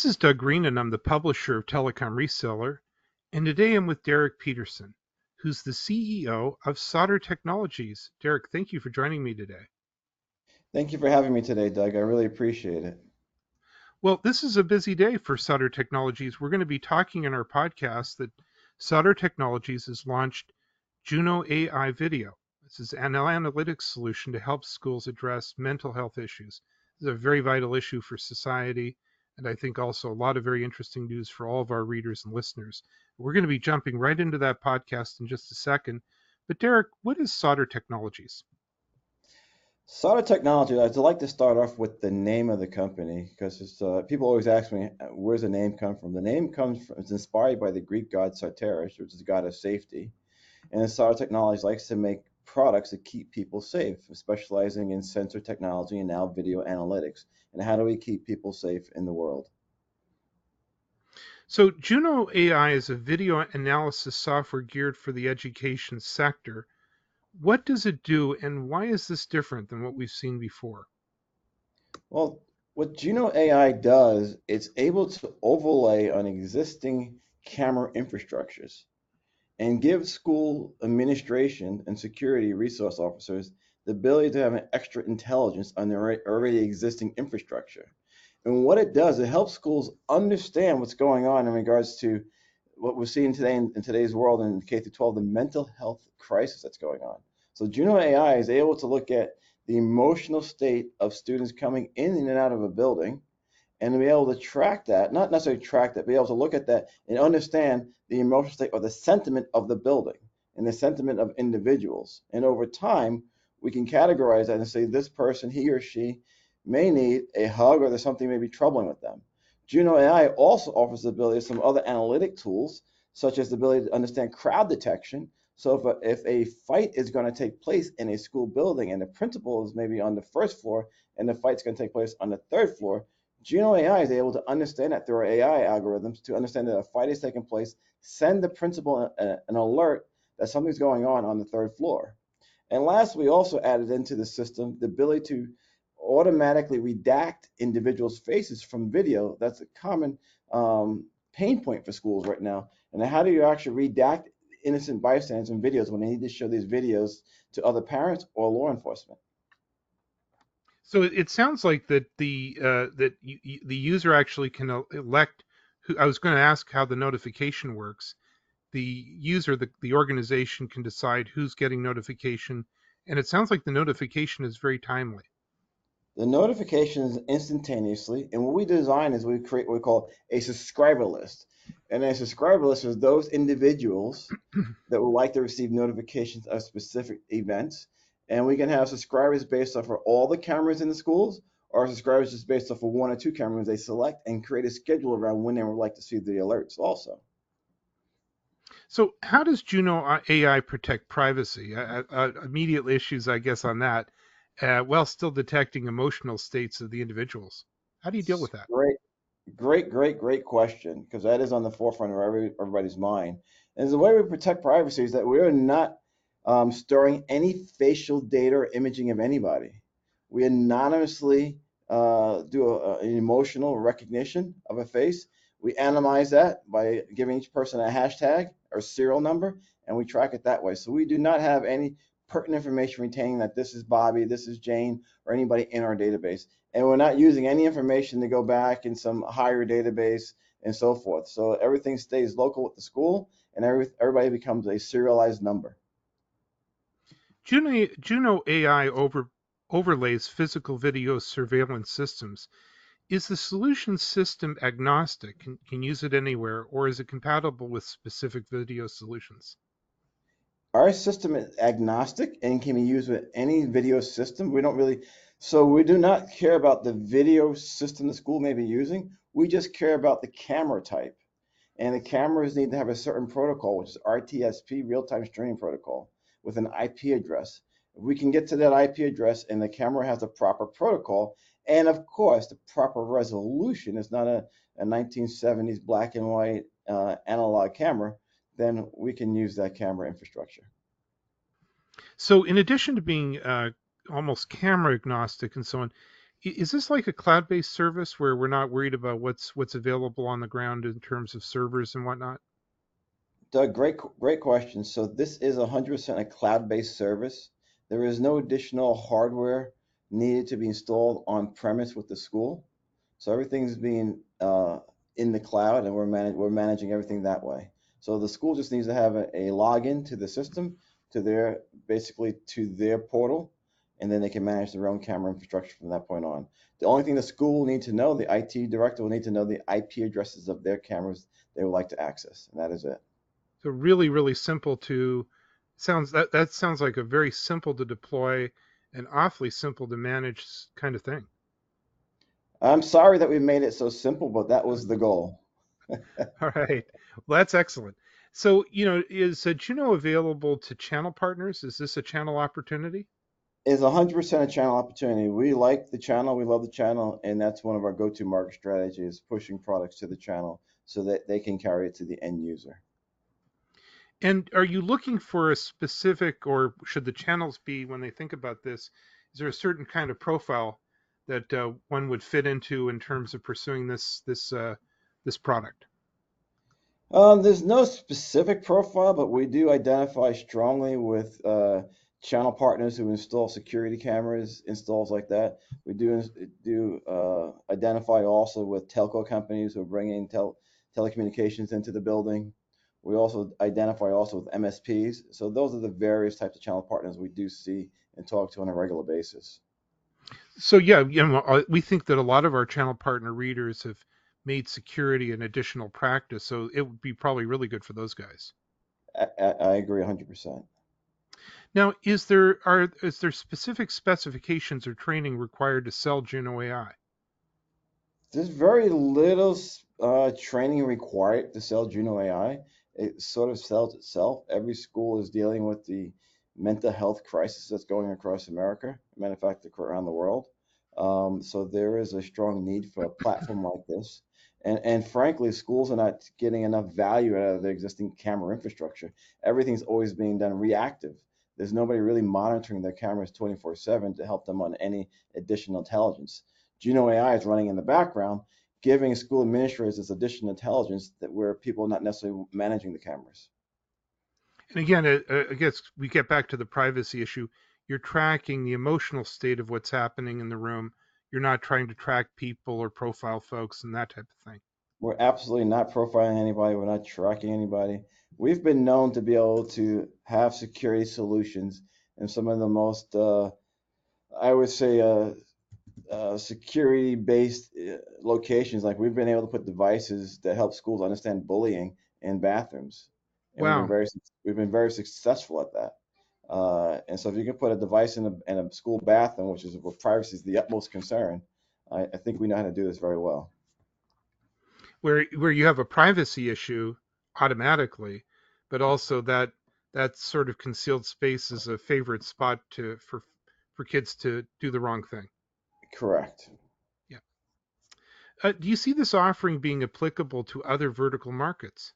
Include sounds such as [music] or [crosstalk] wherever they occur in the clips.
This is Doug Green, and I'm the publisher of Telecom Reseller. And today I'm with Derek Peterson, who's the CEO of Soter Technologies. Derek, thank you for joining me today. Thank you for having me today, Doug. I really appreciate it. Well, this is a busy day for Soter Technologies. We're going to be talking in our podcast that Soter Technologies has launched Juno AI Video. This is an analytics solution to help schools address mental health issues. This is a very vital issue for society and I think also a lot of very interesting news for all of our readers and listeners. We're going to be jumping right into that podcast in just a second. But Derek, what is Soter Technologies? Soter Technology, I'd like to start off with the name of the company because uh, people always ask me, where's the name come from? The name comes from, it's inspired by the Greek god Sarteris, which is the god of safety. And Soter Technologies likes to make products that keep people safe, specializing in sensor technology and now video analytics. And how do we keep people safe in the world? So, Juno AI is a video analysis software geared for the education sector. What does it do, and why is this different than what we've seen before? Well, what Juno AI does, it's able to overlay on existing camera infrastructures and give school administration and security resource officers the ability to have an extra intelligence on their already existing infrastructure. And what it does, it helps schools understand what's going on in regards to what we're seeing today in, in today's world in K through 12, the mental health crisis that's going on. So Juno AI is able to look at the emotional state of students coming in and out of a building and to be able to track that, not necessarily track that, be able to look at that and understand the emotional state or the sentiment of the building and the sentiment of individuals. And over time, we can categorize that and say this person, he or she, may need a hug or there's something may be troubling with them. Juno AI also offers the ability of some other analytic tools, such as the ability to understand crowd detection. So if a, if a fight is going to take place in a school building and the principal is maybe on the first floor and the fight's going to take place on the third floor, Juno AI is able to understand that through our AI algorithms to understand that a fight is taking place, send the principal an alert that something's going on on the third floor. And last, we also added into the system the ability to automatically redact individuals' faces from video. That's a common um, pain point for schools right now. And how do you actually redact innocent bystanders in videos when they need to show these videos to other parents or law enforcement? So it sounds like that the uh, that you, the user actually can elect. Who I was going to ask how the notification works. The user, the, the organization can decide who's getting notification, and it sounds like the notification is very timely. The notification is instantaneously, and what we design is we create what we call a subscriber list. And a subscriber list is those individuals [clears throat] that would like to receive notifications of specific events and we can have subscribers based off of all the cameras in the schools or subscribers just based off of one or two cameras they select and create a schedule around when they would like to see the alerts also. So how does Juno AI protect privacy? Uh, uh, immediate issues, I guess, on that, uh, while still detecting emotional states of the individuals. How do you deal with that? Great, great, great, great question, because that is on the forefront of every, everybody's mind. And the way we protect privacy is that we're not um, storing any facial data or imaging of anybody. We anonymously uh, do a, an emotional recognition of a face. We anonymize that by giving each person a hashtag or serial number, and we track it that way. So we do not have any pertinent information retaining that this is Bobby, this is Jane, or anybody in our database. And we're not using any information to go back in some higher database and so forth. So everything stays local with the school, and every, everybody becomes a serialized number. Juno, Juno AI over, overlays physical video surveillance systems. Is the solution system agnostic, can, can use it anywhere, or is it compatible with specific video solutions? Our system is agnostic and can be used with any video system. We don't really, so we do not care about the video system the school may be using. We just care about the camera type. And the cameras need to have a certain protocol, which is RTSP, real-time streaming protocol with an IP address. If we can get to that IP address and the camera has the proper protocol, and of course the proper resolution is not a, a 1970s black and white uh, analog camera, then we can use that camera infrastructure. So in addition to being uh, almost camera agnostic and so on, Is this like a cloud-based service where we're not worried about what's what's available on the ground in terms of servers and whatnot? Doug, great, great question. So this is 100% a cloud-based service. There is no additional hardware needed to be installed on premise with the school. So everything's being uh, in the cloud, and we're, we're managing everything that way. So the school just needs to have a, a login to the system, to their basically to their portal, and then they can manage their own camera infrastructure from that point on. The only thing the school will need to know, the IT director will need to know the IP addresses of their cameras they would like to access, and that is it. So really, really simple to sounds that that sounds like a very simple to deploy and awfully simple to manage kind of thing. I'm sorry that we made it so simple, but that was the goal. [laughs] All right. Well, that's excellent. So, you know, is uh, Juno available to channel partners? Is this a channel opportunity? Is 100% a channel opportunity. We like the channel, we love the channel, and that's one of our go-to market strategies, pushing products to the channel so that they can carry it to the end user. And are you looking for a specific, or should the channels be, when they think about this, is there a certain kind of profile that uh, one would fit into in terms of pursuing this this uh, this product? Um, there's no specific profile, but we do identify strongly with uh, channel partners who install security cameras, installs like that. We do do uh, identify also with telco companies who are bringing tel- telecommunications into the building. We also identify also with MSPs. So those are the various types of channel partners we do see and talk to on a regular basis. So yeah, you know, uh, we think that a lot of our channel partner readers have made security an additional practice, so it would be probably really good for those guys. I, I agree 100%. Now, is there are is there specific specifications or training required to sell Juno AI? There's very little uh, training required to sell Juno AI. It sort of sells itself. Every school is dealing with the mental health crisis that's going across America, matter of fact, around the world. Um, so there is a strong need for a platform like this. And, and frankly, schools are not getting enough value out of their existing camera infrastructure. Everything's always being done reactive. There's nobody really monitoring their cameras 24 7 to help them on any additional intelligence. Juno AI is running in the background, giving school administrators this additional intelligence that where people are not necessarily managing the cameras. And again, uh, I guess we get back to the privacy issue. You're tracking the emotional state of what's happening in the room. You're not trying to track people or profile folks and that type of thing. We're absolutely not profiling anybody. We're not tracking anybody. We've been known to be able to have security solutions in some of the most, uh, I would say, uh, uh, security based uh, locations. Like we've been able to put devices that help schools understand bullying in bathrooms. And wow. We've been, very, we've been very successful at that. Uh, and so if you can put a device in a, in a school bathroom, which is where privacy is the utmost concern, I, I think we know how to do this very well. Where where you have a privacy issue automatically, but also that that sort of concealed space is a favorite spot to for for kids to do the wrong thing. Correct. Yeah. Uh, do you see this offering being applicable to other vertical markets?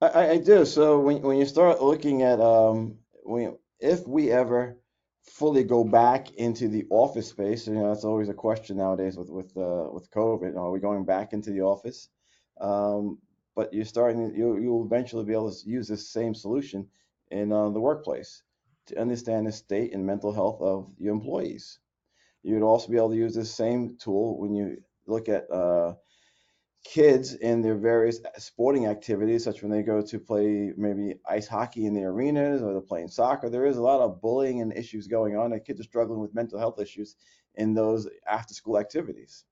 I, I do. So when when you start looking at um, we, if we ever fully go back into the office space, you know, that's always a question nowadays with with uh, with COVID. Are we going back into the office? Um, but you're starting, you you'll eventually be able to use this same solution in uh, the workplace to understand the state and mental health of your employees. You would also be able to use this same tool when you look at uh, kids in their various sporting activities, such when they go to play maybe ice hockey in the arenas or they're playing soccer. There is a lot of bullying and issues going on, and kids are struggling with mental health issues in those after-school activities.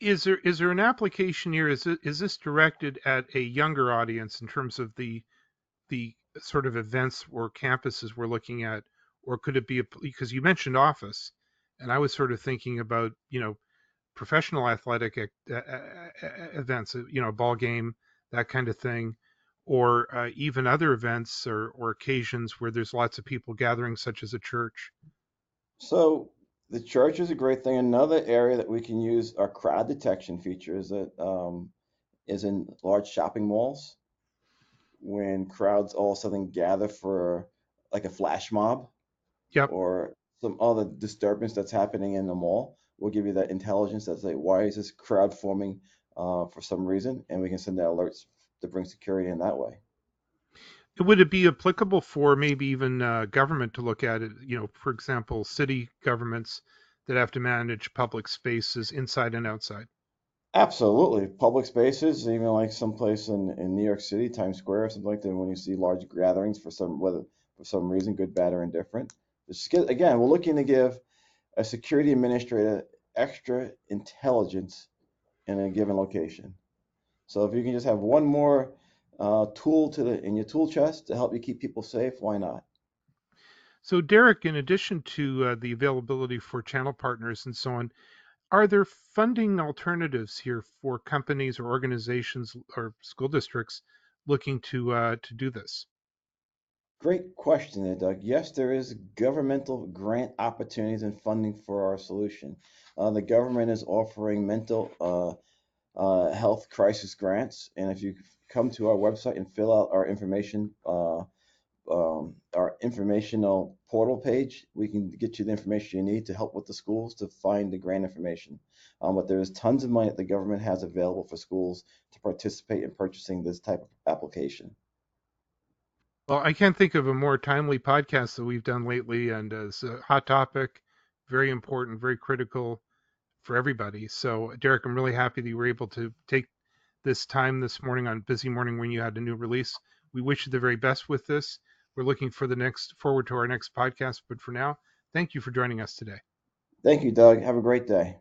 Is there is there an application here? Is it, is this directed at a younger audience in terms of the the sort of events or campuses we're looking at, or could it be a, because you mentioned office, and I was sort of thinking about you know professional athletic events, uh, you know, ball game, that kind of thing, or uh, even other events or, or occasions where there's lots of people gathering, such as a church? So the church is a great thing. Another area that we can use our crowd detection features that um, is in large shopping malls when crowds all of a sudden gather for like a flash mob yep. or some other disturbance that's happening in the mall. We'll give you that intelligence that's like, why is this crowd forming uh, for some reason? And we can send out alerts to bring security in that way. Would it be applicable for maybe even uh, government to look at it? You know, for example, city governments that have to manage public spaces inside and outside. Absolutely. Public spaces, even like someplace in, in New York City, Times Square or something like that, when you see large gatherings for some whether for some reason, good, bad, or indifferent. Again, we're looking to give a security administrator extra intelligence in a given location. So if you can just have one more uh, tool to the in your tool chest to help you keep people safe, why not? So Derek, in addition to uh, the availability for channel partners and so on, are there funding alternatives here for companies or organizations or school districts looking to uh, to do this? Great question there, Doug. Yes, there is governmental grant opportunities and funding for our solution. Uh, the government is offering mental uh, uh, health crisis grants, and if you come to our website and fill out our information, uh, um, our informational portal page, we can get you the information you need to help with the schools to find the grant information. Um, but there is tons of money that the government has available for schools to participate in purchasing this type of application. Well, I can't think of a more timely podcast that we've done lately, and uh, it's a hot topic, very important, very critical for everybody. So, Derek, I'm really happy that you were able to take this time this morning on busy morning when you had a new release. We wish you the very best with this. We're looking for the next forward to our next podcast, but for now, thank you for joining us today. Thank you, Doug. Have a great day.